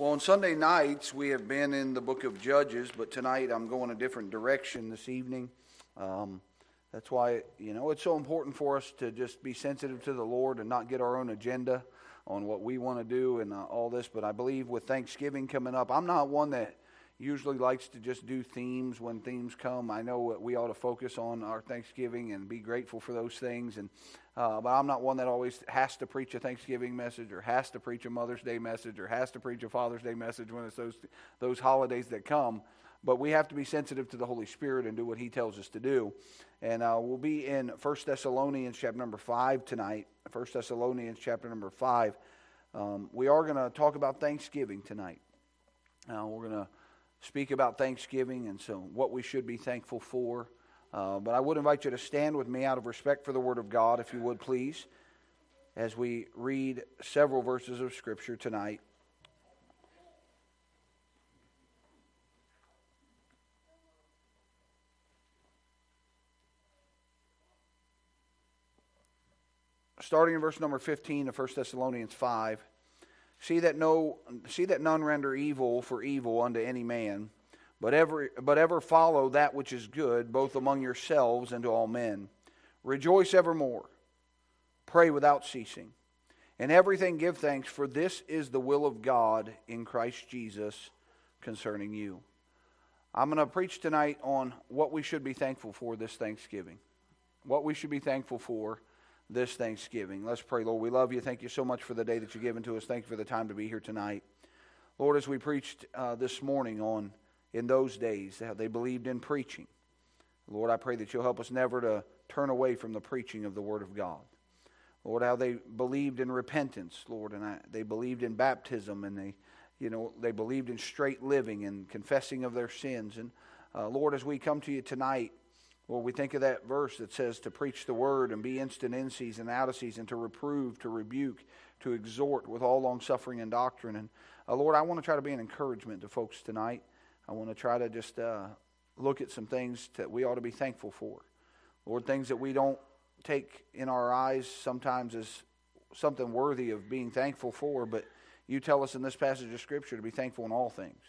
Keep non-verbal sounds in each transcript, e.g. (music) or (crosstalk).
Well, on Sunday nights, we have been in the book of Judges, but tonight I'm going a different direction this evening. Um, that's why, you know, it's so important for us to just be sensitive to the Lord and not get our own agenda on what we want to do and uh, all this. But I believe with Thanksgiving coming up, I'm not one that usually likes to just do themes when themes come. I know we ought to focus on our Thanksgiving and be grateful for those things. And uh, but I'm not one that always has to preach a Thanksgiving message or has to preach a Mother's Day message or has to preach a Father's Day message when it's those those holidays that come. But we have to be sensitive to the Holy Spirit and do what He tells us to do. And uh, we'll be in 1 Thessalonians chapter number 5 tonight. 1 Thessalonians chapter number 5. Um, we are going to talk about Thanksgiving tonight. Uh, we're going to speak about Thanksgiving and so what we should be thankful for. Uh, but I would invite you to stand with me out of respect for the Word of God, if you would please, as we read several verses of Scripture tonight. Starting in verse number 15 of 1 Thessalonians 5. See that, no, see that none render evil for evil unto any man, but ever, but ever follow that which is good, both among yourselves and to all men. Rejoice evermore. Pray without ceasing. In everything give thanks, for this is the will of God in Christ Jesus concerning you. I'm going to preach tonight on what we should be thankful for this Thanksgiving. What we should be thankful for this Thanksgiving. Let's pray, Lord. We love you. Thank you so much for the day that you've given to us. Thank you for the time to be here tonight. Lord, as we preached uh, this morning on in those days, how they believed in preaching. Lord, I pray that you'll help us never to turn away from the preaching of the Word of God. Lord, how they believed in repentance, Lord, and I, they believed in baptism, and they, you know, they believed in straight living and confessing of their sins. And uh, Lord, as we come to you tonight, well, we think of that verse that says to preach the word and be instant in season, and out of season, to reprove, to rebuke, to exhort with all long suffering and doctrine. And uh, Lord, I want to try to be an encouragement to folks tonight. I want to try to just uh, look at some things that we ought to be thankful for. Lord, things that we don't take in our eyes sometimes as something worthy of being thankful for, but you tell us in this passage of Scripture to be thankful in all things.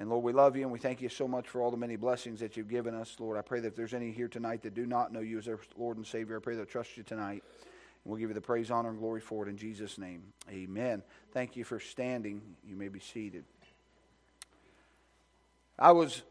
And Lord, we love you and we thank you so much for all the many blessings that you've given us. Lord, I pray that if there's any here tonight that do not know you as their Lord and Savior, I pray they'll trust you tonight. And we'll give you the praise, honor, and glory for it in Jesus' name. Amen. Thank you for standing. You may be seated. I was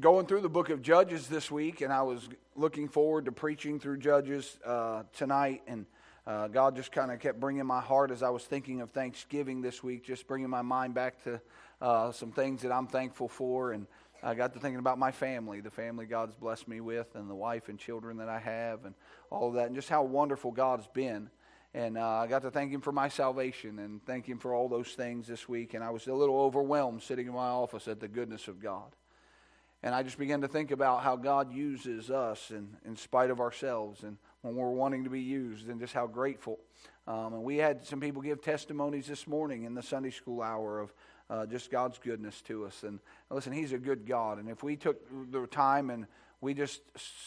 going through the book of Judges this week, and I was looking forward to preaching through Judges uh, tonight. And uh, God just kind of kept bringing my heart as I was thinking of Thanksgiving this week, just bringing my mind back to uh, some things that I'm thankful for. And I got to thinking about my family, the family God's blessed me with, and the wife and children that I have, and all of that, and just how wonderful God's been. And uh, I got to thank Him for my salvation and thank Him for all those things this week. And I was a little overwhelmed sitting in my office at the goodness of God. And I just began to think about how God uses us in, in spite of ourselves and when we're wanting to be used and just how grateful. Um, and we had some people give testimonies this morning in the Sunday school hour of uh, just God's goodness to us. And listen, He's a good God. And if we took the time and we just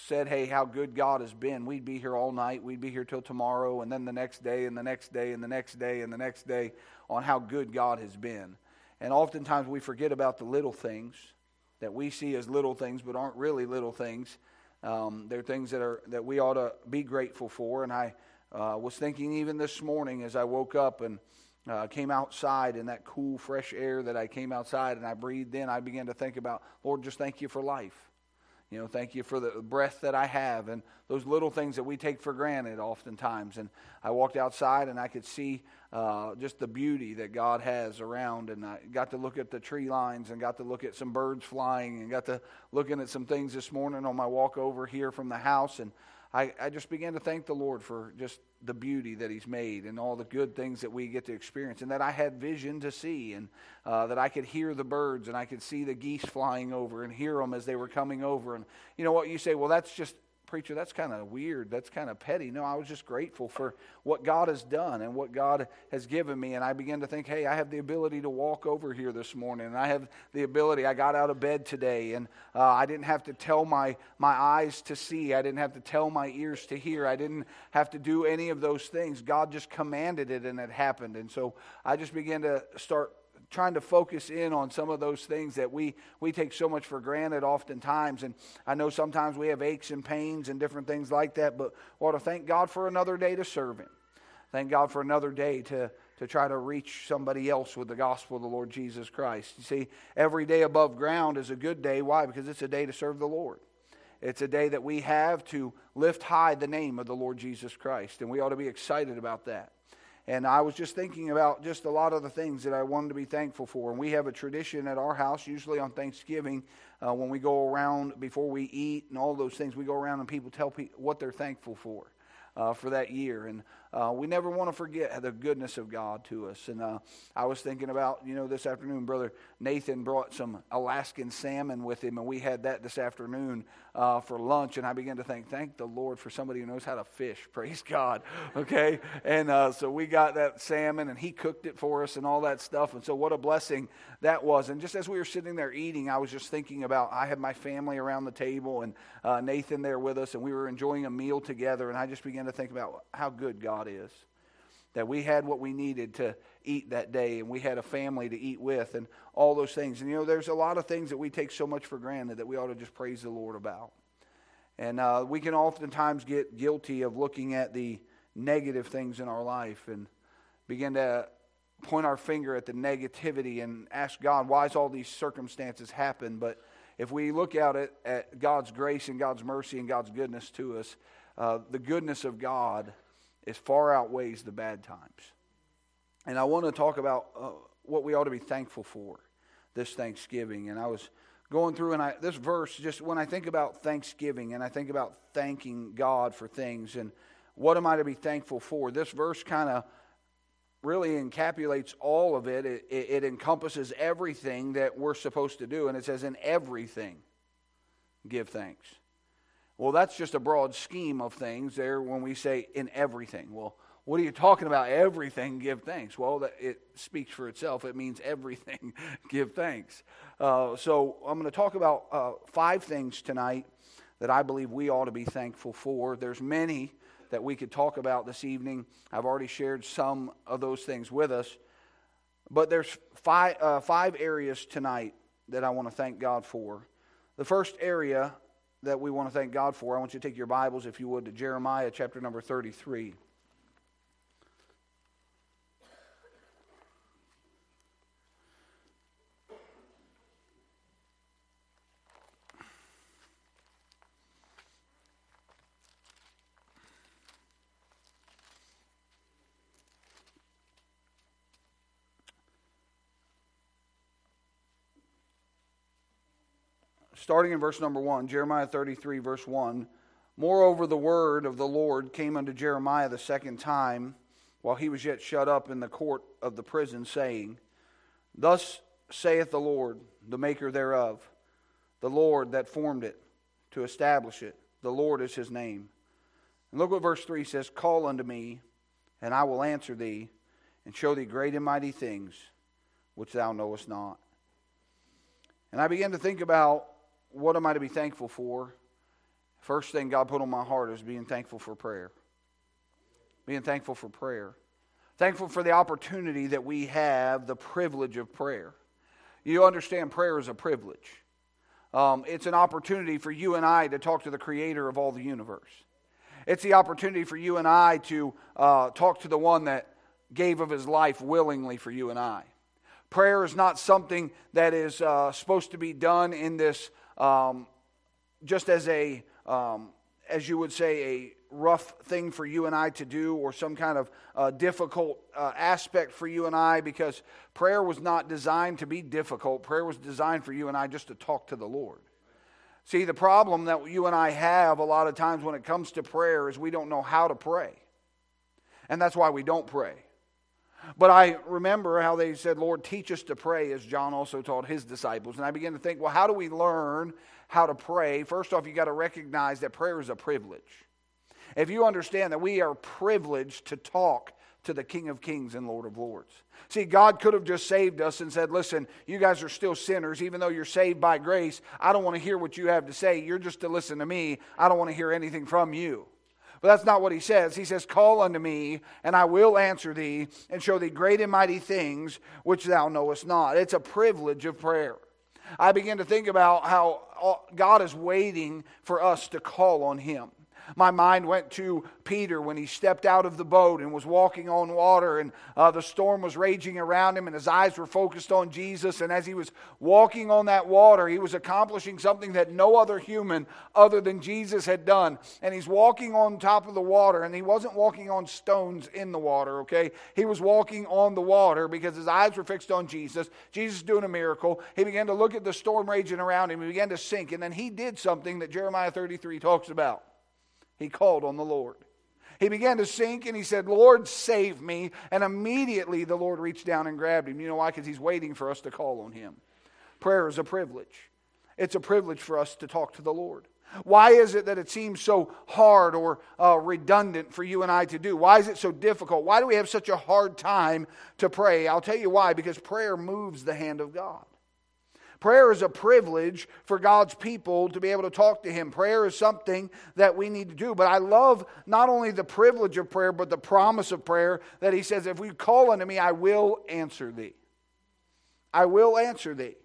said, hey, how good God has been, we'd be here all night. We'd be here till tomorrow, and then the next day, and the next day, and the next day, and the next day on how good God has been. And oftentimes we forget about the little things that we see as little things, but aren't really little things. Um, they're things that, are, that we ought to be grateful for. And I uh, was thinking even this morning as I woke up and uh, came outside in that cool, fresh air that I came outside and I breathed in, I began to think about, Lord, just thank you for life. You know, thank you for the breath that I have and those little things that we take for granted oftentimes. And I walked outside and I could see uh, just the beauty that God has around. And I got to look at the tree lines and got to look at some birds flying and got to looking at some things this morning on my walk over here from the house. And I, I just began to thank the Lord for just the beauty that He's made and all the good things that we get to experience, and that I had vision to see, and uh, that I could hear the birds and I could see the geese flying over and hear them as they were coming over. And you know what? You say, well, that's just preacher, that's kind of weird. That's kind of petty. No, I was just grateful for what God has done and what God has given me. And I began to think, hey, I have the ability to walk over here this morning. And I have the ability. I got out of bed today and uh, I didn't have to tell my, my eyes to see. I didn't have to tell my ears to hear. I didn't have to do any of those things. God just commanded it and it happened. And so I just began to start trying to focus in on some of those things that we, we take so much for granted oftentimes. And I know sometimes we have aches and pains and different things like that, but we ought to thank God for another day to serve Him. Thank God for another day to, to try to reach somebody else with the gospel of the Lord Jesus Christ. You see, every day above ground is a good day. Why? Because it's a day to serve the Lord. It's a day that we have to lift high the name of the Lord Jesus Christ, and we ought to be excited about that. And I was just thinking about just a lot of the things that I wanted to be thankful for. And we have a tradition at our house, usually on Thanksgiving, uh, when we go around before we eat and all those things, we go around and people tell people what they're thankful for uh, for that year. And uh, we never want to forget the goodness of God to us. And uh, I was thinking about, you know, this afternoon, Brother Nathan brought some Alaskan salmon with him, and we had that this afternoon uh, for lunch. And I began to think, thank the Lord for somebody who knows how to fish. (laughs) Praise God. Okay. And uh, so we got that salmon, and he cooked it for us and all that stuff. And so what a blessing that was. And just as we were sitting there eating, I was just thinking about I had my family around the table and uh, Nathan there with us, and we were enjoying a meal together. And I just began to think about how good God is. That we had what we needed to eat that day, and we had a family to eat with, and all those things. And you know, there's a lot of things that we take so much for granted that we ought to just praise the Lord about. And uh, we can oftentimes get guilty of looking at the negative things in our life and begin to point our finger at the negativity and ask God, why is all these circumstances happen? But if we look out at, at God's grace and God's mercy and God's goodness to us, uh, the goodness of God is far outweighs the bad times. And I want to talk about uh, what we ought to be thankful for this Thanksgiving. And I was going through, and I, this verse, just when I think about Thanksgiving and I think about thanking God for things and what am I to be thankful for, this verse kind of really encapsulates all of it. It, it. it, encompasses everything that we're supposed to do. And it says, in everything, give thanks. Well, that's just a broad scheme of things there when we say in everything. Well, what are you talking about? Everything, give thanks. Well, it speaks for itself. It means everything, (laughs) give thanks. Uh, so I'm going to talk about uh, five things tonight that I believe we ought to be thankful for. There's many that we could talk about this evening. I've already shared some of those things with us. But there's five, uh, five areas tonight that I want to thank God for. The first area that we want to thank God for, I want you to take your Bibles, if you would, to Jeremiah chapter number 33. Starting in verse number 1, Jeremiah 33, verse 1. Moreover, the word of the Lord came unto Jeremiah the second time while he was yet shut up in the court of the prison, saying, Thus saith the Lord, the maker thereof, the Lord that formed it, to establish it. The Lord is his name. And look what verse 3 says Call unto me, and I will answer thee, and show thee great and mighty things which thou knowest not. And I began to think about what am I to be thankful for? First thing God put on my heart is being thankful for prayer. Being thankful for prayer. Thankful for the opportunity that we have, the privilege of prayer. You understand, prayer is a privilege. Um, it's an opportunity for you and I to talk to the creator of all the universe. It's the opportunity for you and I to uh, talk to the one that gave of his life willingly for you and I. Prayer is not something that is uh, supposed to be done in this um, just as a, um, as you would say, a rough thing for you and I to do or some kind of uh, difficult uh, aspect for you and I because prayer was not designed to be difficult. Prayer was designed for you and I just to talk to the Lord. See, the problem that you and I have a lot of times when it comes to prayer is we don't know how to pray. And that's why we don't pray. But I remember how they said, Lord, teach us to pray, as John also taught his disciples. And I began to think, well, how do we learn how to pray? First off, you got to recognize that prayer is a privilege. If you understand that we are privileged to talk to the King of Kings and Lord of Lords. See, God could have just saved us and said, Listen, you guys are still sinners, even though you're saved by grace. I don't want to hear what you have to say. You're just to listen to me. I don't want to hear anything from you. But that's not what he says. He says, Call unto me, and I will answer thee, and show thee great and mighty things which thou knowest not. It's a privilege of prayer. I begin to think about how God is waiting for us to call on him. My mind went to Peter when he stepped out of the boat and was walking on water, and uh, the storm was raging around him, and his eyes were focused on Jesus. And as he was walking on that water, he was accomplishing something that no other human other than Jesus had done. And he's walking on top of the water, and he wasn't walking on stones in the water, okay? He was walking on the water because his eyes were fixed on Jesus. Jesus doing a miracle. He began to look at the storm raging around him. He began to sink, and then he did something that Jeremiah 33 talks about. He called on the Lord. He began to sink and he said, Lord, save me. And immediately the Lord reached down and grabbed him. You know why? Because he's waiting for us to call on him. Prayer is a privilege. It's a privilege for us to talk to the Lord. Why is it that it seems so hard or uh, redundant for you and I to do? Why is it so difficult? Why do we have such a hard time to pray? I'll tell you why because prayer moves the hand of God. Prayer is a privilege for God's people to be able to talk to Him. Prayer is something that we need to do. But I love not only the privilege of prayer, but the promise of prayer that He says, If we call unto me, I will answer thee. I will answer thee.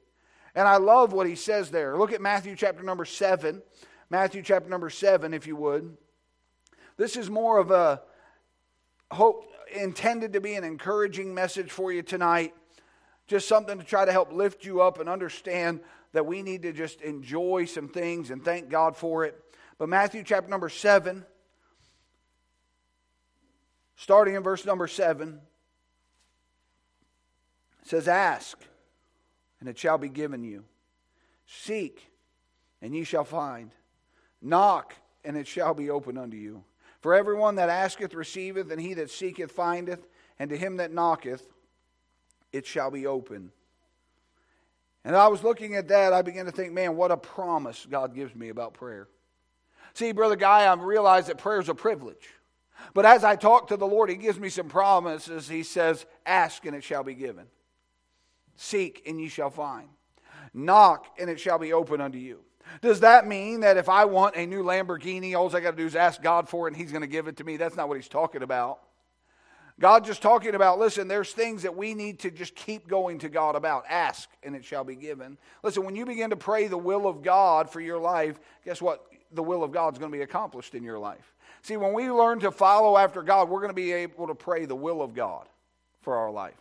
And I love what He says there. Look at Matthew chapter number 7. Matthew chapter number 7, if you would. This is more of a hope intended to be an encouraging message for you tonight just something to try to help lift you up and understand that we need to just enjoy some things and thank God for it. But Matthew chapter number 7, starting in verse number 7, says, Ask, and it shall be given you. Seek, and ye shall find. Knock, and it shall be opened unto you. For everyone that asketh receiveth, and he that seeketh findeth, and to him that knocketh it shall be open. And I was looking at that, I began to think, man, what a promise God gives me about prayer. See, Brother Guy, I realize that prayer is a privilege. But as I talk to the Lord, He gives me some promises. He says, Ask and it shall be given, seek and ye shall find, knock and it shall be open unto you. Does that mean that if I want a new Lamborghini, all I got to do is ask God for it and He's going to give it to me? That's not what He's talking about. God just talking about, listen, there's things that we need to just keep going to God about. Ask, and it shall be given. Listen, when you begin to pray the will of God for your life, guess what? The will of God is going to be accomplished in your life. See, when we learn to follow after God, we're going to be able to pray the will of God for our life.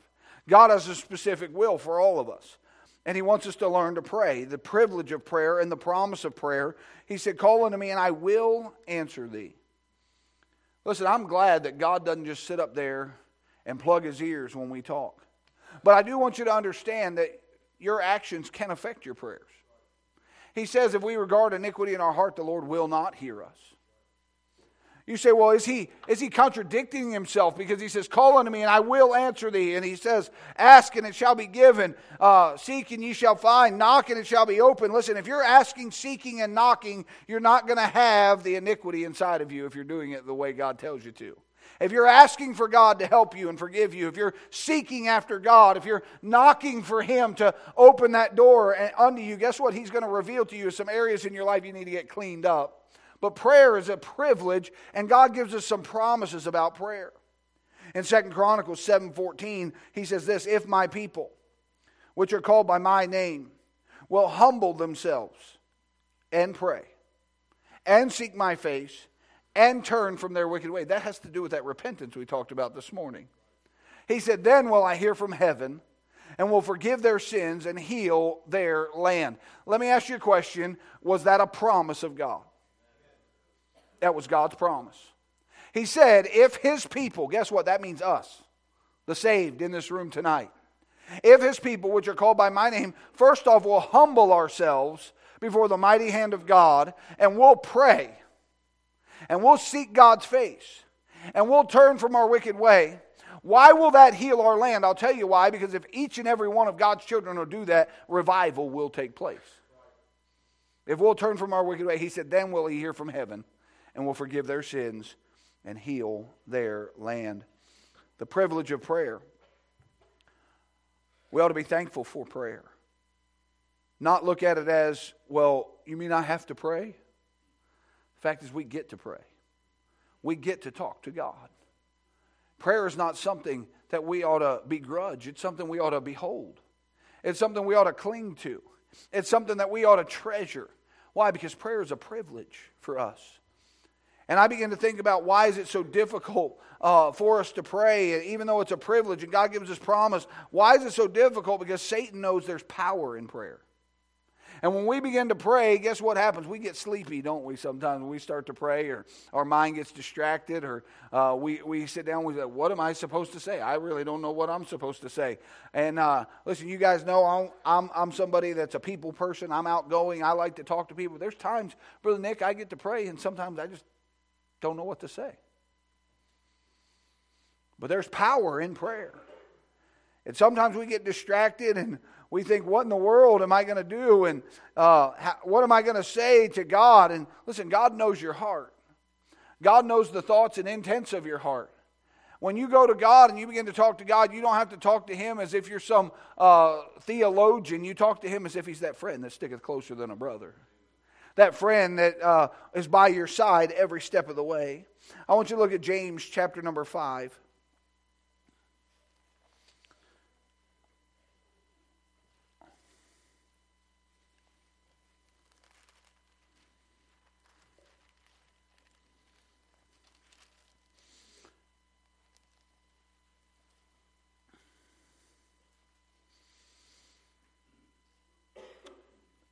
God has a specific will for all of us. And he wants us to learn to pray, the privilege of prayer and the promise of prayer. He said, Call unto me, and I will answer thee. Listen, I'm glad that God doesn't just sit up there and plug his ears when we talk. But I do want you to understand that your actions can affect your prayers. He says, if we regard iniquity in our heart, the Lord will not hear us. You say, well, is he, is he contradicting himself? Because he says, Call unto me, and I will answer thee. And he says, Ask, and it shall be given. Uh, seek, and ye shall find. Knock, and it shall be open. Listen, if you're asking, seeking, and knocking, you're not going to have the iniquity inside of you if you're doing it the way God tells you to. If you're asking for God to help you and forgive you, if you're seeking after God, if you're knocking for Him to open that door unto you, guess what? He's going to reveal to you some areas in your life you need to get cleaned up. But prayer is a privilege, and God gives us some promises about prayer. In Second Chronicles 7:14, he says this, "If my people, which are called by my name, will humble themselves and pray and seek my face and turn from their wicked way." That has to do with that repentance we talked about this morning. He said, "Then will I hear from heaven and will forgive their sins and heal their land." Let me ask you a question, was that a promise of God? That was God's promise. He said, if his people, guess what? That means us, the saved in this room tonight. If his people, which are called by my name, first off will humble ourselves before the mighty hand of God, and we'll pray, and we'll seek God's face, and we'll turn from our wicked way, Why will that heal our land? I'll tell you why. Because if each and every one of God's children will do that, revival will take place. If we'll turn from our wicked way, he said, then will he hear from heaven and will forgive their sins and heal their land. The privilege of prayer. We ought to be thankful for prayer. Not look at it as, well, you mean I have to pray? The fact is, we get to pray. We get to talk to God. Prayer is not something that we ought to begrudge, it's something we ought to behold. It's something we ought to cling to. It's something that we ought to treasure. Why? Because prayer is a privilege for us. And I begin to think about why is it so difficult uh, for us to pray, and even though it's a privilege and God gives us promise. Why is it so difficult? Because Satan knows there's power in prayer. And when we begin to pray, guess what happens? We get sleepy, don't we, sometimes when we start to pray, or our mind gets distracted, or uh, we, we sit down, and we say, What am I supposed to say? I really don't know what I'm supposed to say. And uh, listen, you guys know I'm, I'm, I'm somebody that's a people person. I'm outgoing. I like to talk to people. There's times, Brother Nick, I get to pray, and sometimes I just don't know what to say. But there's power in prayer. And sometimes we get distracted and we think, what in the world am I going to do? And uh, how, what am I going to say to God? And listen, God knows your heart, God knows the thoughts and intents of your heart. When you go to God and you begin to talk to God, you don't have to talk to Him as if you're some uh, theologian. You talk to Him as if He's that friend that sticketh closer than a brother. That friend that uh, is by your side every step of the way. I want you to look at James chapter number 5.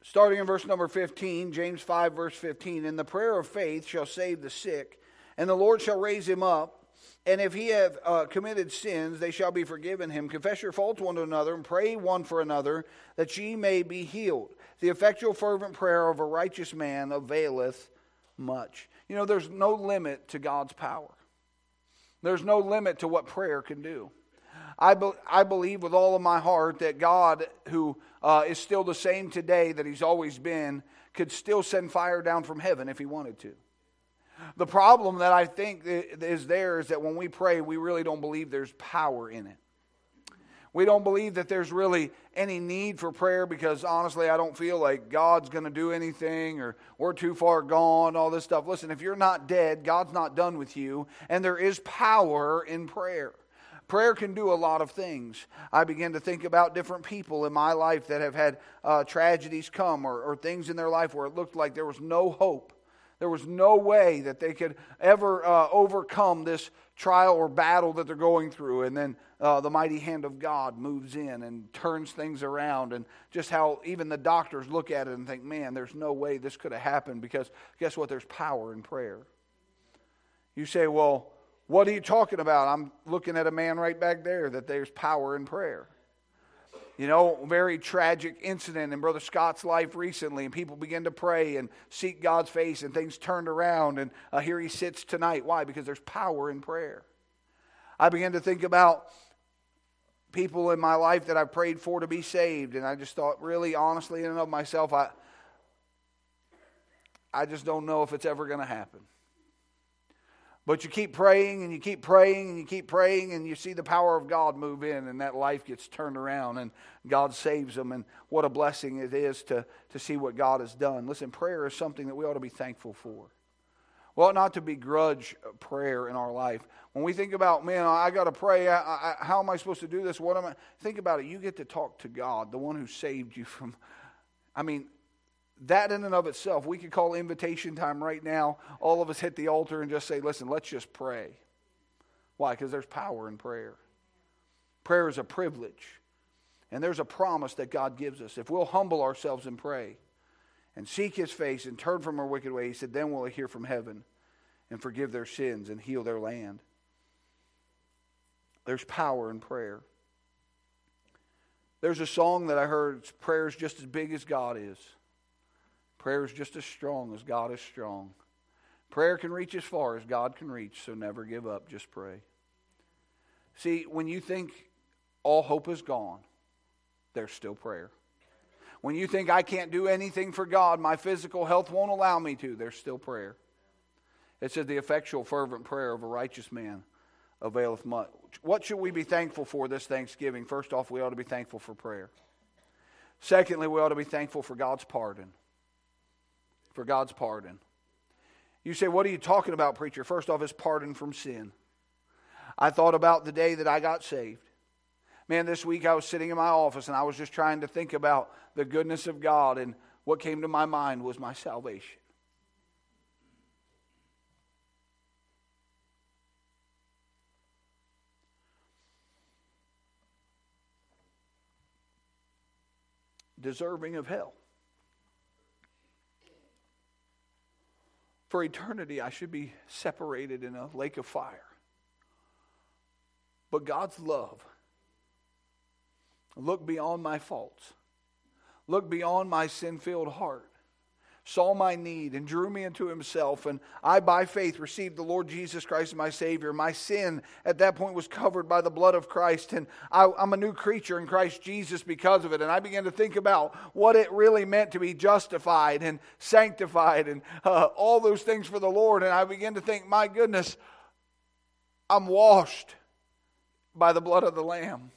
Starting in verse number 15, James 5, verse 15. And the prayer of faith shall save the sick, and the Lord shall raise him up. And if he have uh, committed sins, they shall be forgiven him. Confess your faults one to another, and pray one for another, that ye may be healed. The effectual, fervent prayer of a righteous man availeth much. You know, there's no limit to God's power, there's no limit to what prayer can do. I, be, I believe with all of my heart that God, who uh, is still the same today that He's always been, could still send fire down from heaven if He wanted to. The problem that I think is there is that when we pray, we really don't believe there's power in it. We don't believe that there's really any need for prayer because honestly, I don't feel like God's going to do anything or we're too far gone, all this stuff. Listen, if you're not dead, God's not done with you, and there is power in prayer. Prayer can do a lot of things. I begin to think about different people in my life that have had uh, tragedies come or, or things in their life where it looked like there was no hope. There was no way that they could ever uh, overcome this trial or battle that they're going through. And then uh, the mighty hand of God moves in and turns things around. And just how even the doctors look at it and think, man, there's no way this could have happened because guess what? There's power in prayer. You say, well, what are you talking about? I'm looking at a man right back there that there's power in prayer. You know, very tragic incident in Brother Scott's life recently, and people began to pray and seek God's face, and things turned around, and uh, here he sits tonight. Why? Because there's power in prayer. I began to think about people in my life that I've prayed for to be saved, and I just thought, really, honestly, in and of myself, I, I just don't know if it's ever going to happen. But you keep praying and you keep praying and you keep praying and you see the power of God move in and that life gets turned around and God saves them. And what a blessing it is to, to see what God has done. Listen, prayer is something that we ought to be thankful for. We ought not to begrudge prayer in our life. When we think about, man, I got to pray. I, I, how am I supposed to do this? What am I? Think about it. You get to talk to God, the one who saved you from. I mean, that in and of itself, we could call invitation time right now. All of us hit the altar and just say, listen, let's just pray. Why? Because there's power in prayer. Prayer is a privilege. And there's a promise that God gives us. If we'll humble ourselves and pray and seek his face and turn from our wicked way, he said, then we'll hear from heaven and forgive their sins and heal their land. There's power in prayer. There's a song that I heard, prayer is just as big as God is. Prayer is just as strong as God is strong. Prayer can reach as far as God can reach, so never give up, just pray. See, when you think all hope is gone, there's still prayer. When you think I can't do anything for God, my physical health won't allow me to, there's still prayer. It says, The effectual, fervent prayer of a righteous man availeth much. What should we be thankful for this Thanksgiving? First off, we ought to be thankful for prayer. Secondly, we ought to be thankful for God's pardon. For God's pardon. You say, What are you talking about, preacher? First off, it's pardon from sin. I thought about the day that I got saved. Man, this week I was sitting in my office and I was just trying to think about the goodness of God, and what came to my mind was my salvation. deserving of hell. For eternity, I should be separated in a lake of fire. But God's love, look beyond my faults, look beyond my sin filled heart, saw my need and drew me into himself. And I, by faith, received the Lord Jesus Christ as my Savior. My sin at that point was covered by the blood of Christ. And I, am a new creature in Christ Jesus because of it. And I began to think about what it really meant to be justified and sanctified and uh, all those things for the Lord. And I began to think, my goodness, I'm washed by the blood of the Lamb.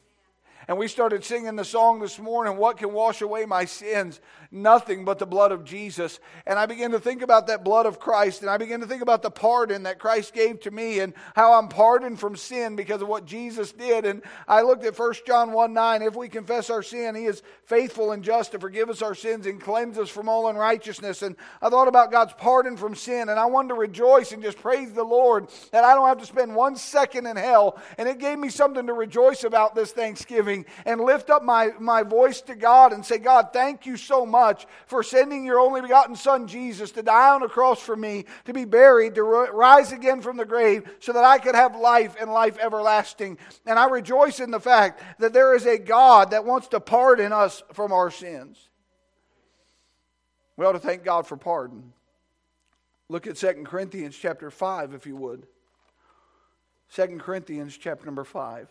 And we started singing the song this morning, What Can Wash Away My Sins? Nothing but the blood of Jesus. And I began to think about that blood of Christ, and I began to think about the pardon that Christ gave to me and how I'm pardoned from sin because of what Jesus did. And I looked at 1 John 1 9. If we confess our sin, He is faithful and just to forgive us our sins and cleanse us from all unrighteousness. And I thought about God's pardon from sin, and I wanted to rejoice and just praise the Lord that I don't have to spend one second in hell. And it gave me something to rejoice about this Thanksgiving and lift up my, my voice to God and say, God, thank you so much for sending your only begotten Son, Jesus, to die on a cross for me, to be buried, to rise again from the grave, so that I could have life and life everlasting. And I rejoice in the fact that there is a God that wants to pardon us from our sins. We ought to thank God for pardon. Look at 2 Corinthians chapter 5, if you would. 2 Corinthians chapter number 5.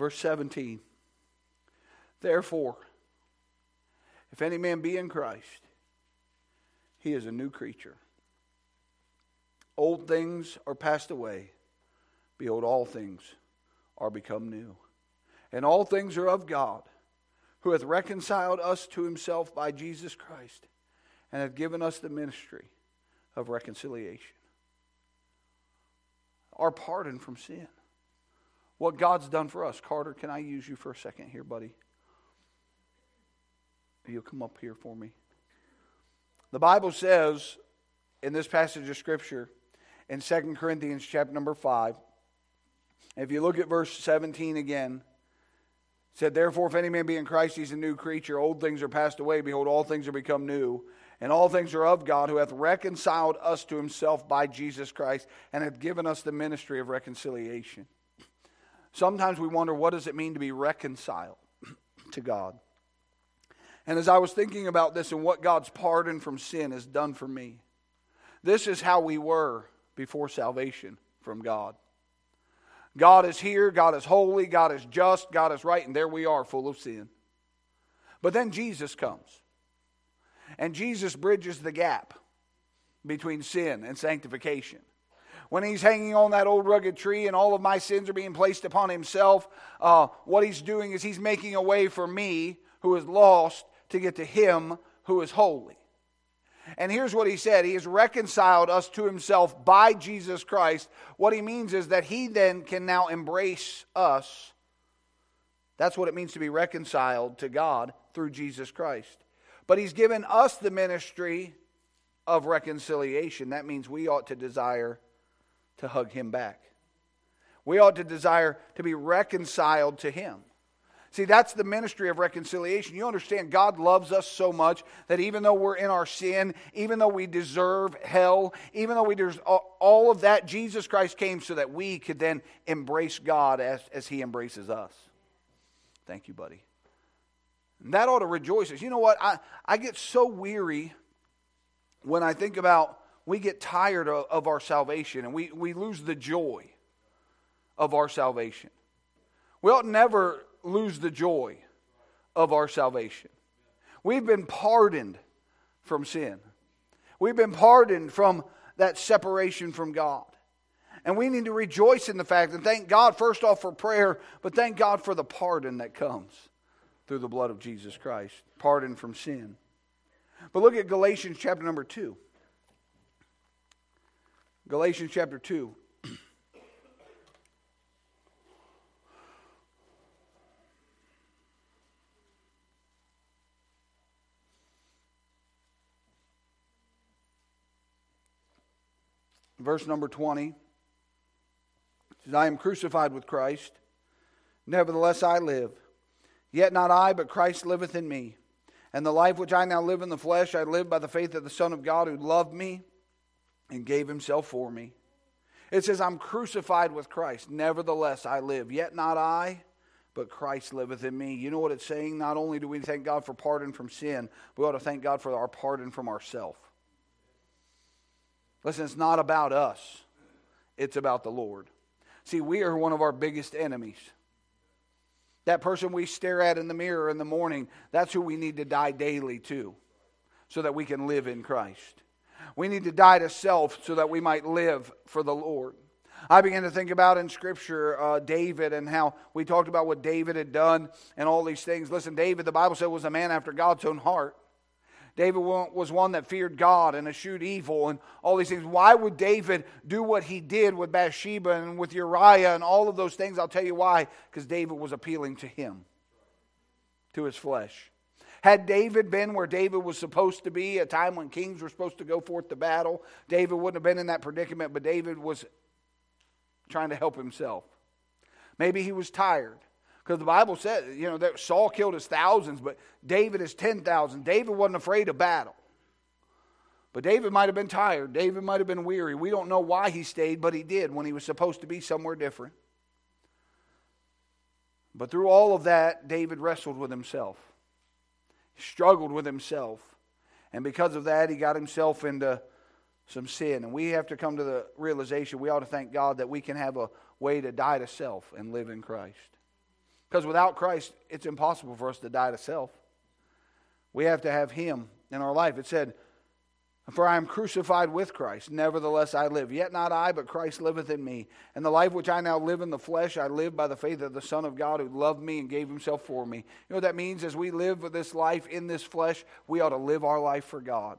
Verse 17. Therefore, if any man be in Christ, he is a new creature. Old things are passed away. Behold, all things are become new. And all things are of God, who hath reconciled us to himself by Jesus Christ, and hath given us the ministry of reconciliation. Our pardon from sin what God's done for us. Carter, can I use you for a second here, buddy? You'll come up here for me. The Bible says in this passage of Scripture in 2 Corinthians chapter number 5, if you look at verse 17 again, said, Therefore, if any man be in Christ, he's a new creature. Old things are passed away. Behold, all things are become new. And all things are of God, who hath reconciled us to himself by Jesus Christ, and hath given us the ministry of reconciliation. Sometimes we wonder what does it mean to be reconciled (clears throat) to God? And as I was thinking about this and what God's pardon from sin has done for me, this is how we were before salvation from God. God is here, God is holy, God is just, God is right, and there we are, full of sin. But then Jesus comes. And Jesus bridges the gap between sin and sanctification when he's hanging on that old rugged tree and all of my sins are being placed upon himself, uh, what he's doing is he's making a way for me, who is lost, to get to him who is holy. And here's what he said He has reconciled us to himself by Jesus Christ. What he means is that he then can now embrace us. That's what it means to be reconciled to God through Jesus Christ. But he's given us the ministry of reconciliation. That means we ought to desire to hug him back. We ought to desire to be reconciled to him. See, that's the ministry of reconciliation. You understand, God loves us so much that even though we're in our sin, even though we deserve hell, even though we deserve all of that, Jesus Christ came so that we could then embrace God as, as He embraces us. Thank you, buddy. And that ought to rejoice us. You know what? I, I get so weary when I think about we get tired of, of our salvation and we, we lose the joy of our salvation. We ought never lose the joy of our salvation. We've been pardoned from sin. We've been pardoned from that separation from God. And we need to rejoice in the fact and thank God, first off, for prayer, but thank God for the pardon that comes through the blood of Jesus Christ pardon from sin. But look at Galatians chapter number 2. Galatians chapter 2. Verse number 20 says, I am crucified with Christ. Nevertheless, I live. Yet not I, but Christ liveth in me. And the life which I now live in the flesh, I live by the faith of the Son of God who loved me and gave himself for me. It says, I'm crucified with Christ. Nevertheless, I live. Yet not I, but Christ liveth in me. You know what it's saying? Not only do we thank God for pardon from sin, we ought to thank God for our pardon from ourself. Listen, it's not about us, it's about the Lord. See, we are one of our biggest enemies. That person we stare at in the mirror in the morning, that's who we need to die daily to so that we can live in Christ. We need to die to self so that we might live for the Lord. I began to think about in Scripture uh, David and how we talked about what David had done and all these things. Listen, David, the Bible said, was a man after God's own heart. David was one that feared God and eschewed evil and all these things. Why would David do what he did with Bathsheba and with Uriah and all of those things? I'll tell you why. Because David was appealing to him, to his flesh. Had David been where David was supposed to be, a time when kings were supposed to go forth to battle, David wouldn't have been in that predicament, but David was trying to help himself. Maybe he was tired. Because the Bible said, you know, that Saul killed his thousands, but David is 10,000. David wasn't afraid of battle. But David might have been tired. David might have been weary. We don't know why he stayed, but he did when he was supposed to be somewhere different. But through all of that, David wrestled with himself, struggled with himself. And because of that, he got himself into some sin. And we have to come to the realization we ought to thank God that we can have a way to die to self and live in Christ. Because without Christ, it's impossible for us to die to self. We have to have Him in our life. It said, For I am crucified with Christ, nevertheless I live. Yet not I, but Christ liveth in me. And the life which I now live in the flesh, I live by the faith of the Son of God who loved me and gave Himself for me. You know what that means? As we live with this life in this flesh, we ought to live our life for God.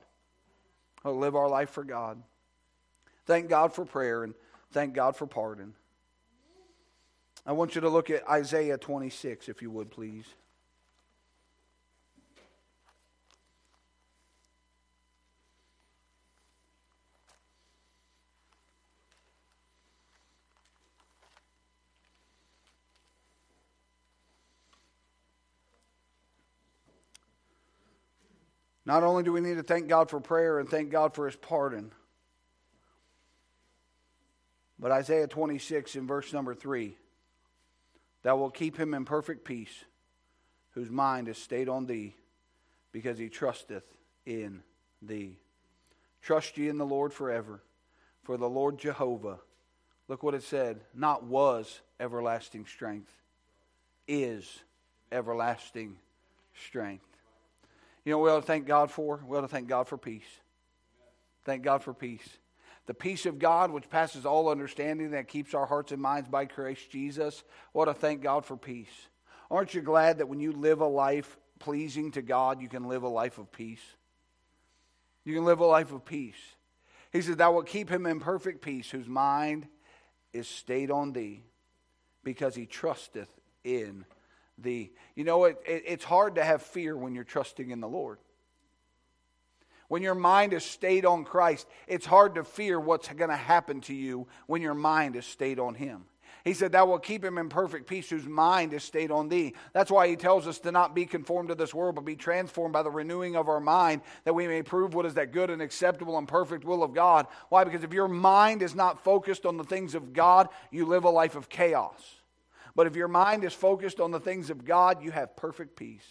To live our life for God. Thank God for prayer and thank God for pardon. I want you to look at Isaiah 26, if you would, please. Not only do we need to thank God for prayer and thank God for his pardon, but Isaiah 26 in verse number 3 Thou wilt keep him in perfect peace, whose mind is stayed on thee, because he trusteth in thee. Trust ye in the Lord forever, for the Lord Jehovah, look what it said, not was everlasting strength, is everlasting strength. You know we ought to thank God for? We ought to thank God for peace. Thank God for peace. The peace of God, which passes all understanding, that keeps our hearts and minds by Christ Jesus. What to thank God for peace. Aren't you glad that when you live a life pleasing to God, you can live a life of peace? You can live a life of peace. He said, Thou wilt keep him in perfect peace, whose mind is stayed on thee, because he trusteth in thee. You know, it, it, it's hard to have fear when you're trusting in the Lord. When your mind is stayed on Christ, it's hard to fear what's going to happen to you when your mind is stayed on Him. He said, Thou wilt keep him in perfect peace whose mind is stayed on thee. That's why he tells us to not be conformed to this world, but be transformed by the renewing of our mind, that we may prove what is that good and acceptable and perfect will of God. Why? Because if your mind is not focused on the things of God, you live a life of chaos. But if your mind is focused on the things of God, you have perfect peace.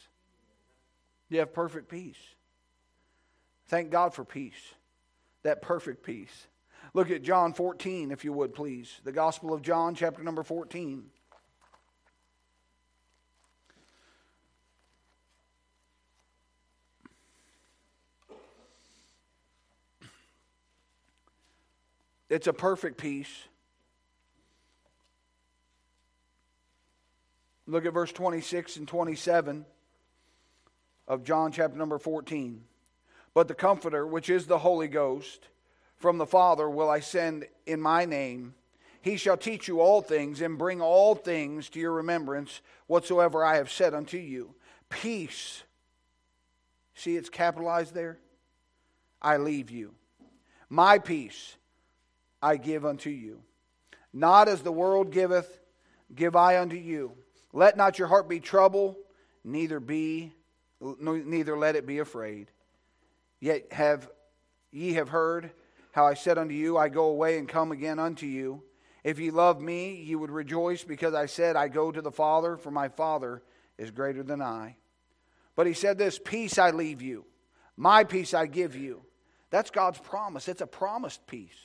You have perfect peace. Thank God for peace, that perfect peace. Look at John 14, if you would, please. The Gospel of John, chapter number 14. It's a perfect peace. Look at verse 26 and 27 of John chapter number 14. But the Comforter, which is the Holy Ghost, from the Father will I send in my name. He shall teach you all things and bring all things to your remembrance whatsoever I have said unto you. Peace. See, it's capitalized there. I leave you. My peace I give unto you. Not as the world giveth, give I unto you. Let not your heart be troubled, neither be neither let it be afraid. Yet have ye have heard how I said unto you, I go away and come again unto you. If ye love me, ye would rejoice because I said, I go to the Father, for my Father is greater than I. But he said this Peace I leave you, my peace I give you. That's God's promise. It's a promised peace.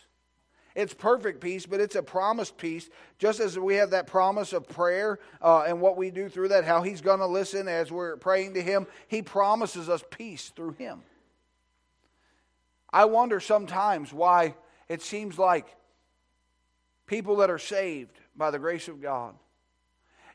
It's perfect peace, but it's a promised peace. Just as we have that promise of prayer uh, and what we do through that, how He's going to listen as we're praying to Him, He promises us peace through Him. I wonder sometimes why it seems like people that are saved by the grace of God,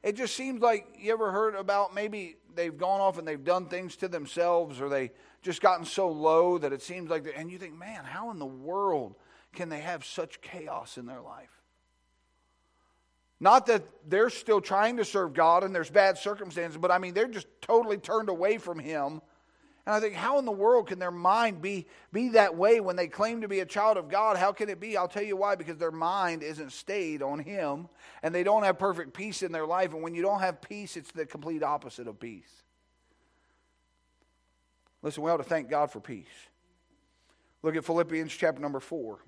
it just seems like you ever heard about maybe they've gone off and they've done things to themselves or they just gotten so low that it seems like, and you think, man, how in the world can they have such chaos in their life? Not that they're still trying to serve God and there's bad circumstances, but I mean, they're just totally turned away from Him and I think, how in the world can their mind be, be that way when they claim to be a child of God? How can it be? I'll tell you why. Because their mind isn't stayed on Him, and they don't have perfect peace in their life. And when you don't have peace, it's the complete opposite of peace. Listen, we ought to thank God for peace. Look at Philippians chapter number 4.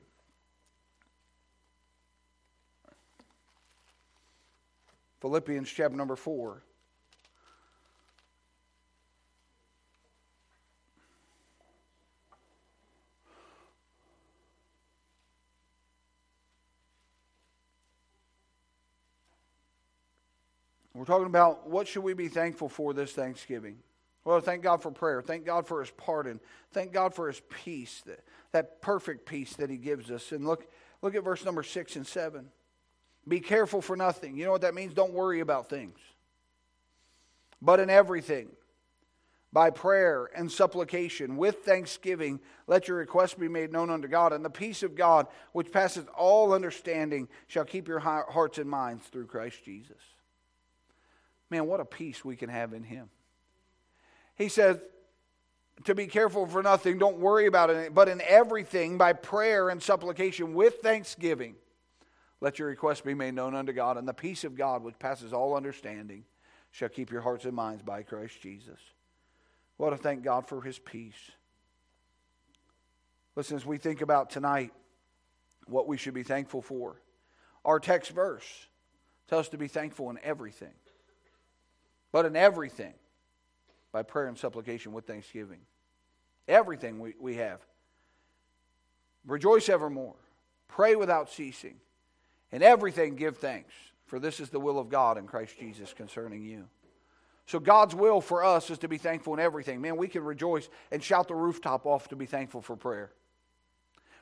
Philippians chapter number 4. We're talking about what should we be thankful for this Thanksgiving. Well, thank God for prayer. Thank God for His pardon. Thank God for His peace, that, that perfect peace that He gives us. And look, look at verse number six and seven. Be careful for nothing. You know what that means? Don't worry about things. But in everything, by prayer and supplication, with thanksgiving, let your requests be made known unto God. And the peace of God, which passes all understanding, shall keep your hearts and minds through Christ Jesus. Man, what a peace we can have in Him. He says, to be careful for nothing, don't worry about it, but in everything, by prayer and supplication with thanksgiving, let your requests be made known unto God, and the peace of God, which passes all understanding, shall keep your hearts and minds by Christ Jesus. What to thank God for His peace. Listen, as we think about tonight what we should be thankful for, our text verse tells us to be thankful in everything but in everything by prayer and supplication with thanksgiving. Everything we, we have. Rejoice evermore. Pray without ceasing. In everything give thanks, for this is the will of God in Christ Jesus concerning you. So, God's will for us is to be thankful in everything. Man, we can rejoice and shout the rooftop off to be thankful for prayer.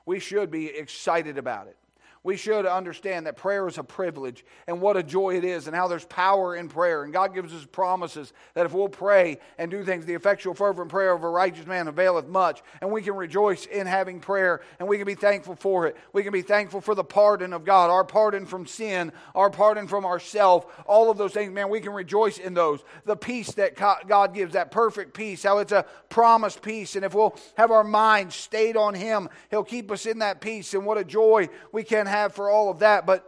We should be excited about it we should understand that prayer is a privilege and what a joy it is and how there's power in prayer. And God gives us promises that if we'll pray and do things, the effectual, fervent prayer of a righteous man availeth much. And we can rejoice in having prayer and we can be thankful for it. We can be thankful for the pardon of God, our pardon from sin, our pardon from ourself, all of those things. Man, we can rejoice in those. The peace that God gives, that perfect peace, how it's a promised peace. And if we'll have our mind stayed on Him, He'll keep us in that peace. And what a joy we can have for all of that. But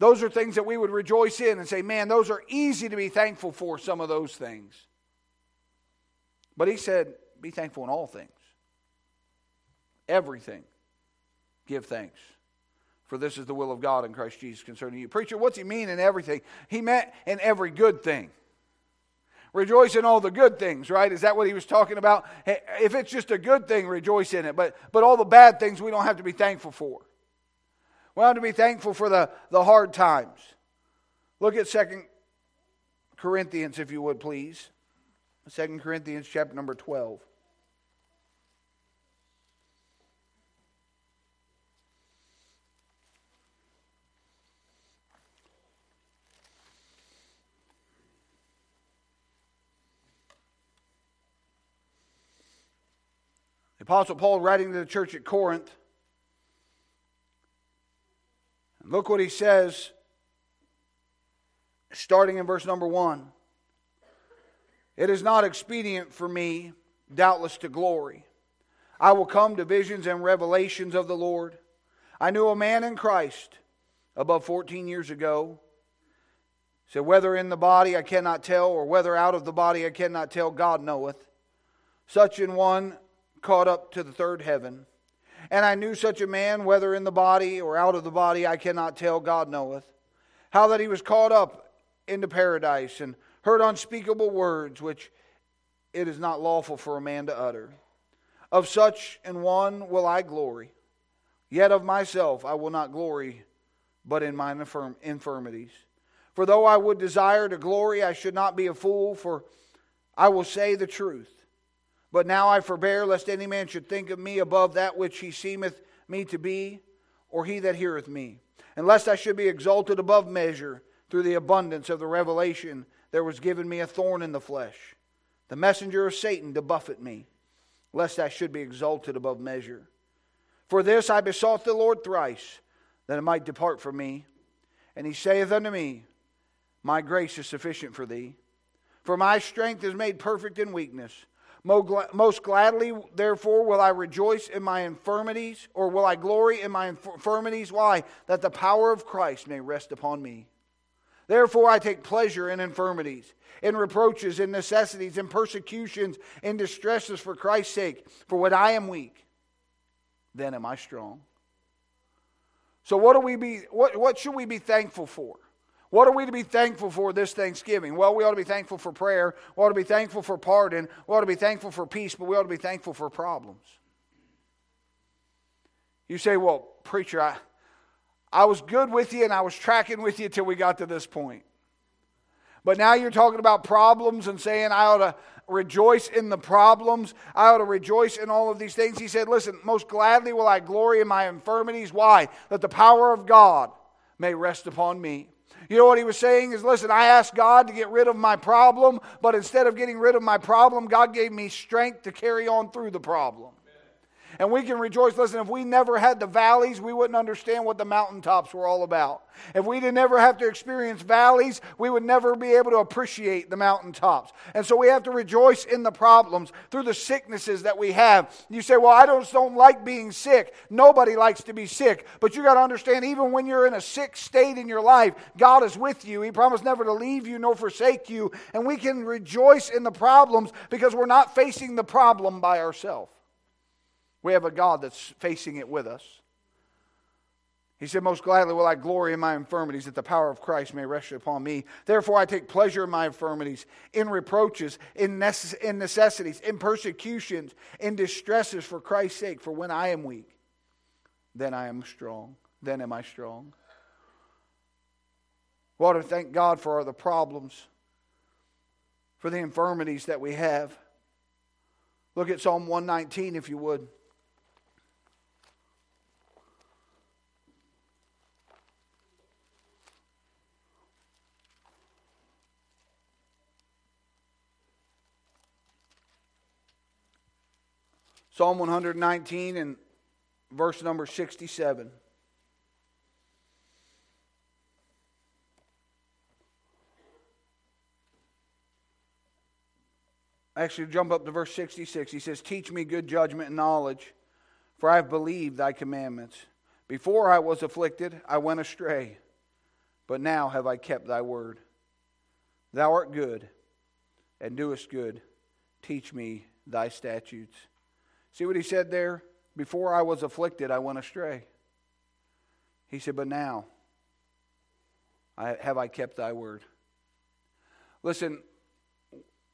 Those are things that we would rejoice in and say, man, those are easy to be thankful for, some of those things. But he said, be thankful in all things. Everything. Give thanks. For this is the will of God in Christ Jesus concerning you. Preacher, what's he mean in everything? He meant in every good thing. Rejoice in all the good things, right? Is that what he was talking about? If it's just a good thing, rejoice in it. But, but all the bad things we don't have to be thankful for. We have to be thankful for the, the hard times. Look at Second Corinthians, if you would, please. Second Corinthians chapter number 12. The Apostle Paul, writing to the church at Corinth, and look what he says, starting in verse number one. It is not expedient for me, doubtless, to glory. I will come to visions and revelations of the Lord. I knew a man in Christ above 14 years ago. Said, whether in the body I cannot tell, or whether out of the body I cannot tell, God knoweth. Such an one caught up to the third heaven. And I knew such a man, whether in the body or out of the body, I cannot tell, God knoweth. How that he was caught up into paradise and heard unspeakable words which it is not lawful for a man to utter. Of such an one will I glory. Yet of myself I will not glory, but in mine infirm- infirmities. For though I would desire to glory, I should not be a fool, for I will say the truth. But now I forbear, lest any man should think of me above that which he seemeth me to be, or he that heareth me. And lest I should be exalted above measure through the abundance of the revelation, there was given me a thorn in the flesh, the messenger of Satan to buffet me, lest I should be exalted above measure. For this I besought the Lord thrice, that it might depart from me. And he saith unto me, My grace is sufficient for thee, for my strength is made perfect in weakness. Most gladly, therefore, will I rejoice in my infirmities, or will I glory in my infirmities? Why? That the power of Christ may rest upon me. Therefore, I take pleasure in infirmities, in reproaches, in necessities, in persecutions, in distresses for Christ's sake. For when I am weak, then am I strong. So, what, do we be, what, what should we be thankful for? What are we to be thankful for this Thanksgiving? Well, we ought to be thankful for prayer. We ought to be thankful for pardon. We ought to be thankful for peace, but we ought to be thankful for problems. You say, well, preacher, I, I was good with you and I was tracking with you till we got to this point. But now you're talking about problems and saying I ought to rejoice in the problems. I ought to rejoice in all of these things. He said, Listen, most gladly will I glory in my infirmities. Why? That the power of God may rest upon me. You know what he was saying is listen, I asked God to get rid of my problem, but instead of getting rid of my problem, God gave me strength to carry on through the problem. And we can rejoice. Listen, if we never had the valleys, we wouldn't understand what the mountaintops were all about. If we didn't ever have to experience valleys, we would never be able to appreciate the mountaintops. And so we have to rejoice in the problems through the sicknesses that we have. You say, Well, I just don't like being sick. Nobody likes to be sick. But you got to understand, even when you're in a sick state in your life, God is with you. He promised never to leave you nor forsake you. And we can rejoice in the problems because we're not facing the problem by ourselves. We have a God that's facing it with us. He said, Most gladly will I glory in my infirmities, that the power of Christ may rest upon me. Therefore, I take pleasure in my infirmities, in reproaches, in, necess- in necessities, in persecutions, in distresses for Christ's sake. For when I am weak, then I am strong. Then am I strong. Ought to thank God for the problems, for the infirmities that we have. Look at Psalm 119, if you would. Psalm 119 and verse number 67. Actually, jump up to verse 66. He says, Teach me good judgment and knowledge, for I have believed thy commandments. Before I was afflicted, I went astray, But now have I kept thy word. Thou art good and doest good. Teach me thy statutes. See what he said there? Before I was afflicted, I went astray. He said, But now I, have I kept thy word. Listen,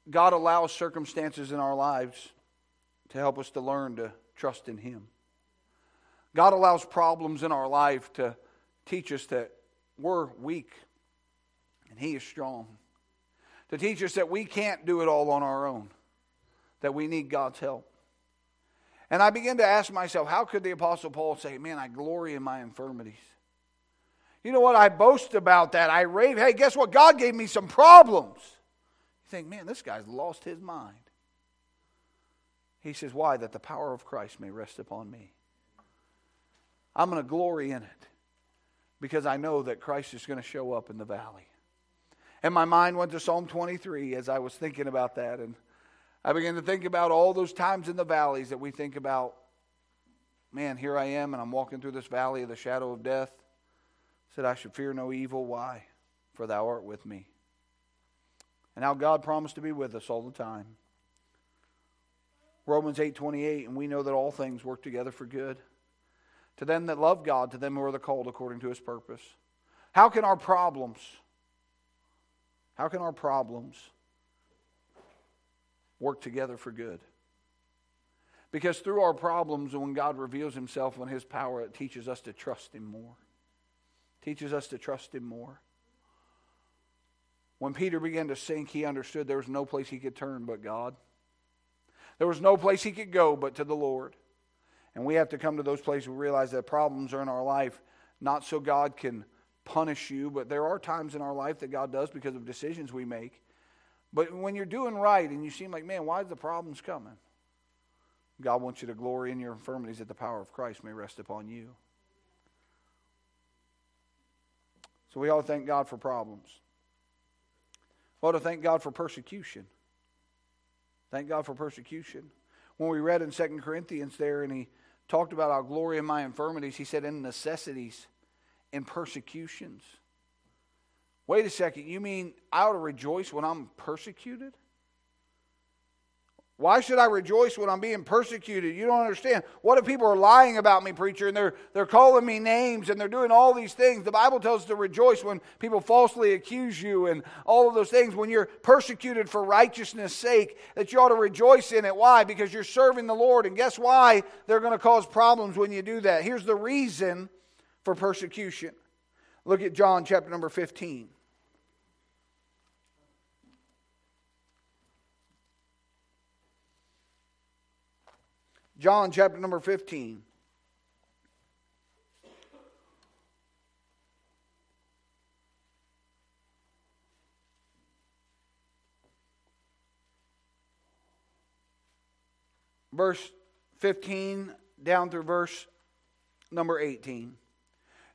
God allows circumstances in our lives to help us to learn to trust in Him. God allows problems in our life to teach us that we're weak and He is strong. To teach us that we can't do it all on our own, that we need God's help. And I began to ask myself, how could the Apostle Paul say, Man, I glory in my infirmities? You know what? I boast about that. I rave. Hey, guess what? God gave me some problems. You think, man, this guy's lost his mind. He says, Why? That the power of Christ may rest upon me. I'm going to glory in it because I know that Christ is going to show up in the valley. And my mind went to Psalm 23 as I was thinking about that. And I began to think about all those times in the valleys that we think about, man, here I am and I'm walking through this valley of the shadow of death. Said, I should fear no evil. Why? For thou art with me. And how God promised to be with us all the time. Romans 8:28 and we know that all things work together for good to them that love God to them who are the called according to his purpose. How can our problems how can our problems work together for good? Because through our problems, when God reveals himself and his power, it teaches us to trust him more. Teaches us to trust him more. When Peter began to sink, he understood there was no place he could turn but God. There was no place he could go but to the Lord. And we have to come to those places we realize that problems are in our life, not so God can punish you, but there are times in our life that God does because of decisions we make. But when you're doing right and you seem like, man, why is the problems coming? God wants you to glory in your infirmities that the power of Christ may rest upon you. So we ought to thank God for problems. We ought to thank God for persecution. Thank God for persecution. When we read in Second Corinthians there, and he talked about our glory in my infirmities, he said, in necessities in persecutions. Wait a second, you mean I ought to rejoice when I'm persecuted? Why should I rejoice when I'm being persecuted? You don't understand. What if people are lying about me, preacher, and they're, they're calling me names and they're doing all these things? The Bible tells us to rejoice when people falsely accuse you and all of those things. When you're persecuted for righteousness' sake, that you ought to rejoice in it. Why? Because you're serving the Lord. And guess why they're going to cause problems when you do that? Here's the reason for persecution. Look at John chapter number 15. John chapter number 15. Verse 15 down through verse number 18.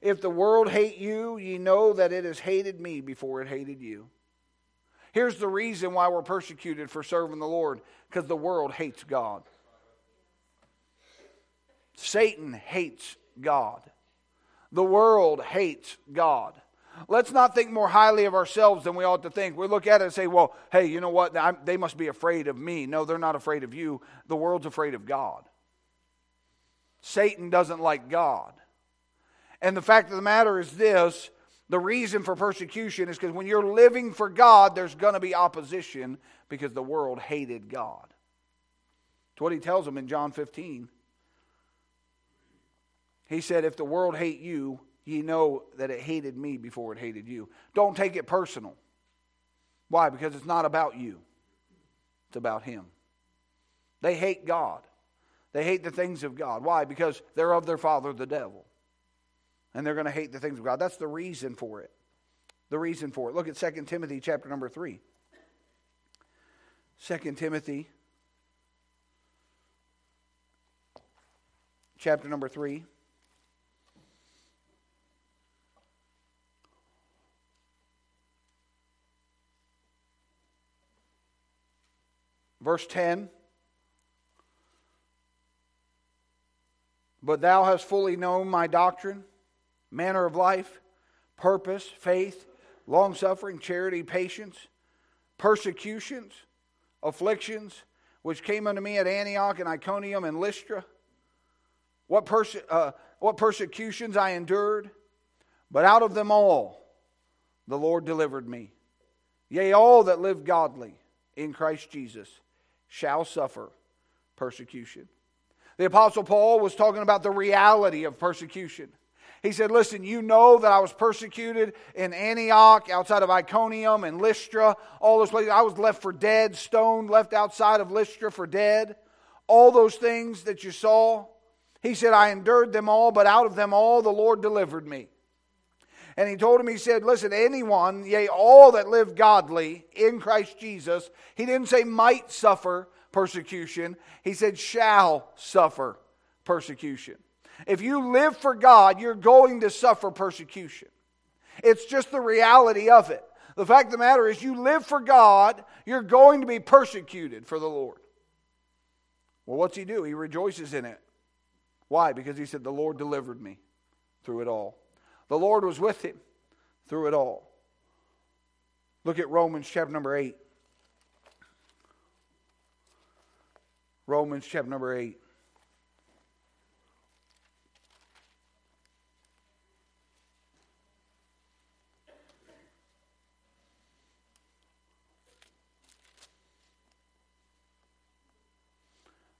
If the world hate you, ye know that it has hated me before it hated you. Here's the reason why we're persecuted for serving the Lord because the world hates God. Satan hates God. The world hates God. Let's not think more highly of ourselves than we ought to think. We look at it and say, well, hey, you know what? I'm, they must be afraid of me. No, they're not afraid of you. The world's afraid of God. Satan doesn't like God. And the fact of the matter is this the reason for persecution is because when you're living for God, there's going to be opposition because the world hated God. It's what he tells them in John 15. He said, If the world hate you, ye know that it hated me before it hated you. Don't take it personal. Why? Because it's not about you, it's about Him. They hate God, they hate the things of God. Why? Because they're of their father, the devil and they're going to hate the things of God. That's the reason for it. The reason for it. Look at 2 Timothy chapter number 3. 2 Timothy chapter number 3. Verse 10 But thou hast fully known my doctrine, manner of life, purpose, faith, long suffering, charity, patience, persecutions, afflictions, which came unto me at Antioch and Iconium and Lystra. What, perse- uh, what persecutions I endured, but out of them all the Lord delivered me. Yea, all that live godly in Christ Jesus shall suffer persecution. The Apostle Paul was talking about the reality of persecution. He said, Listen, you know that I was persecuted in Antioch, outside of Iconium and Lystra, all those places. I was left for dead, stoned, left outside of Lystra for dead. All those things that you saw. He said, I endured them all, but out of them all the Lord delivered me. And he told him, he said, Listen, anyone, yea, all that live godly in Christ Jesus, he didn't say might suffer persecution, he said shall suffer persecution. If you live for God, you're going to suffer persecution. It's just the reality of it. The fact of the matter is, you live for God, you're going to be persecuted for the Lord. Well, what's he do? He rejoices in it. Why? Because he said, The Lord delivered me through it all. The Lord was with him through it all. Look at Romans chapter number 8. Romans chapter number 8.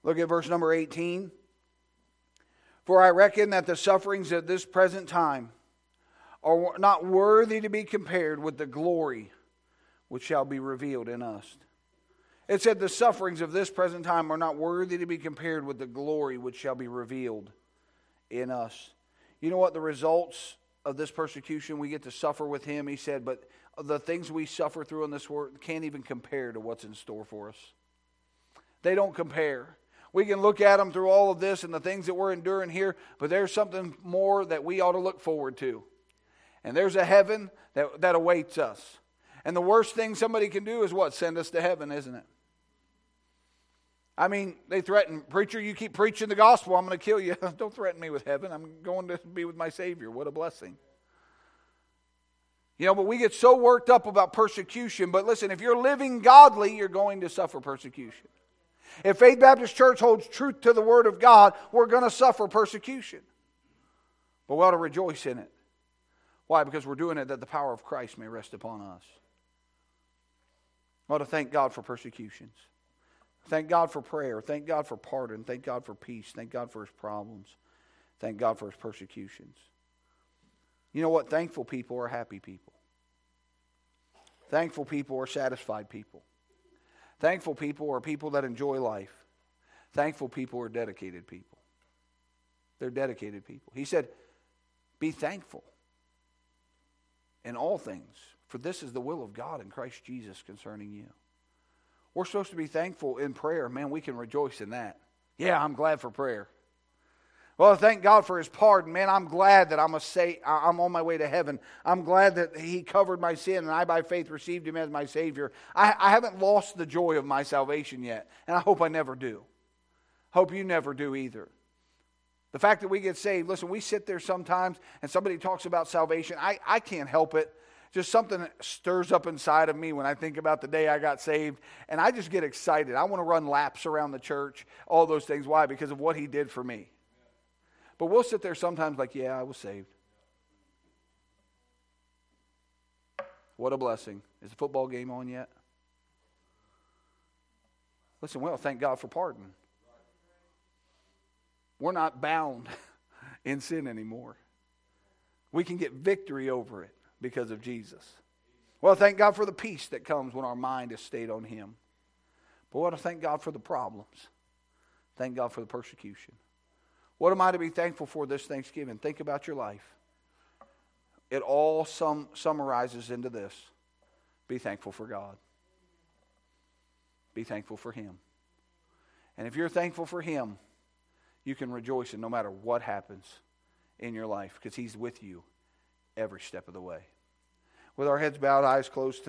Look at verse number 18. For I reckon that the sufferings of this present time are not worthy to be compared with the glory which shall be revealed in us. It said, The sufferings of this present time are not worthy to be compared with the glory which shall be revealed in us. You know what? The results of this persecution, we get to suffer with him. He said, But the things we suffer through in this world can't even compare to what's in store for us. They don't compare. We can look at them through all of this and the things that we're enduring here, but there's something more that we ought to look forward to. And there's a heaven that, that awaits us. And the worst thing somebody can do is what? Send us to heaven, isn't it? I mean, they threaten, preacher, you keep preaching the gospel, I'm going to kill you. (laughs) Don't threaten me with heaven. I'm going to be with my Savior. What a blessing. You know, but we get so worked up about persecution. But listen, if you're living godly, you're going to suffer persecution. If Faith Baptist Church holds truth to the Word of God, we're going to suffer persecution. But we ought to rejoice in it. Why? Because we're doing it that the power of Christ may rest upon us. I ought to thank God for persecutions. Thank God for prayer. Thank God for pardon. Thank God for peace. Thank God for his problems. Thank God for his persecutions. You know what? Thankful people are happy people. Thankful people are satisfied people. Thankful people are people that enjoy life. Thankful people are dedicated people. They're dedicated people. He said, Be thankful in all things, for this is the will of God in Christ Jesus concerning you. We're supposed to be thankful in prayer. Man, we can rejoice in that. Yeah, I'm glad for prayer. Well, thank God for his pardon. Man, I'm glad that I'm, a say, I'm on my way to heaven. I'm glad that he covered my sin and I, by faith, received him as my Savior. I, I haven't lost the joy of my salvation yet, and I hope I never do. Hope you never do either. The fact that we get saved, listen, we sit there sometimes and somebody talks about salvation. I, I can't help it. Just something stirs up inside of me when I think about the day I got saved, and I just get excited. I want to run laps around the church, all those things. Why? Because of what he did for me. But we'll sit there sometimes like, yeah, I was saved. What a blessing. Is the football game on yet? Listen, well, thank God for pardon. We're not bound (laughs) in sin anymore. We can get victory over it because of Jesus. Well, thank God for the peace that comes when our mind is stayed on Him. But what to thank God for the problems. Thank God for the persecution. What am I to be thankful for this Thanksgiving? Think about your life. It all sum, summarizes into this be thankful for God. Be thankful for Him. And if you're thankful for Him, you can rejoice in no matter what happens in your life because He's with you every step of the way. With our heads bowed, eyes closed.